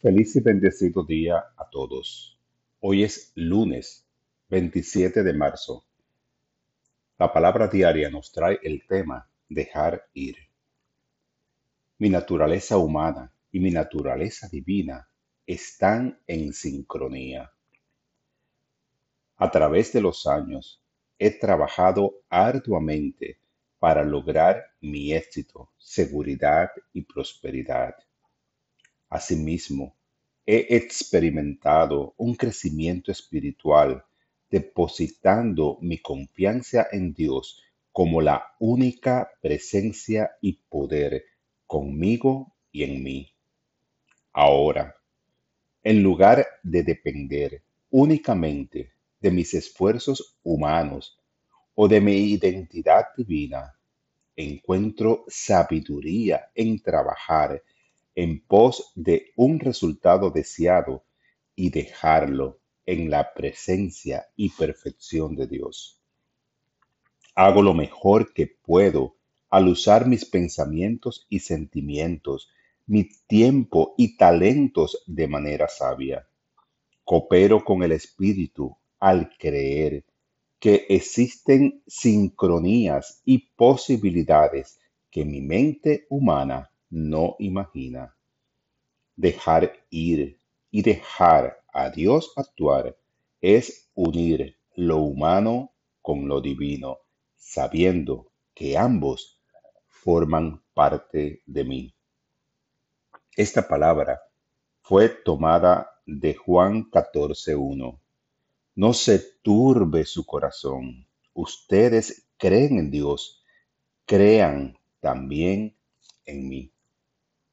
Feliz y bendecido día a todos. Hoy es lunes 27 de marzo. La palabra diaria nos trae el tema dejar ir. Mi naturaleza humana y mi naturaleza divina están en sincronía. A través de los años he trabajado arduamente para lograr mi éxito, seguridad y prosperidad Asimismo, he experimentado un crecimiento espiritual depositando mi confianza en Dios como la única presencia y poder conmigo y en mí. Ahora, en lugar de depender únicamente de mis esfuerzos humanos o de mi identidad divina, encuentro sabiduría en trabajar en pos de un resultado deseado y dejarlo en la presencia y perfección de Dios. Hago lo mejor que puedo al usar mis pensamientos y sentimientos, mi tiempo y talentos de manera sabia. Coopero con el Espíritu al creer que existen sincronías y posibilidades que mi mente humana no imagina. Dejar ir y dejar a Dios actuar es unir lo humano con lo divino, sabiendo que ambos forman parte de mí. Esta palabra fue tomada de Juan 14.1. No se turbe su corazón. Ustedes creen en Dios, crean también en mí.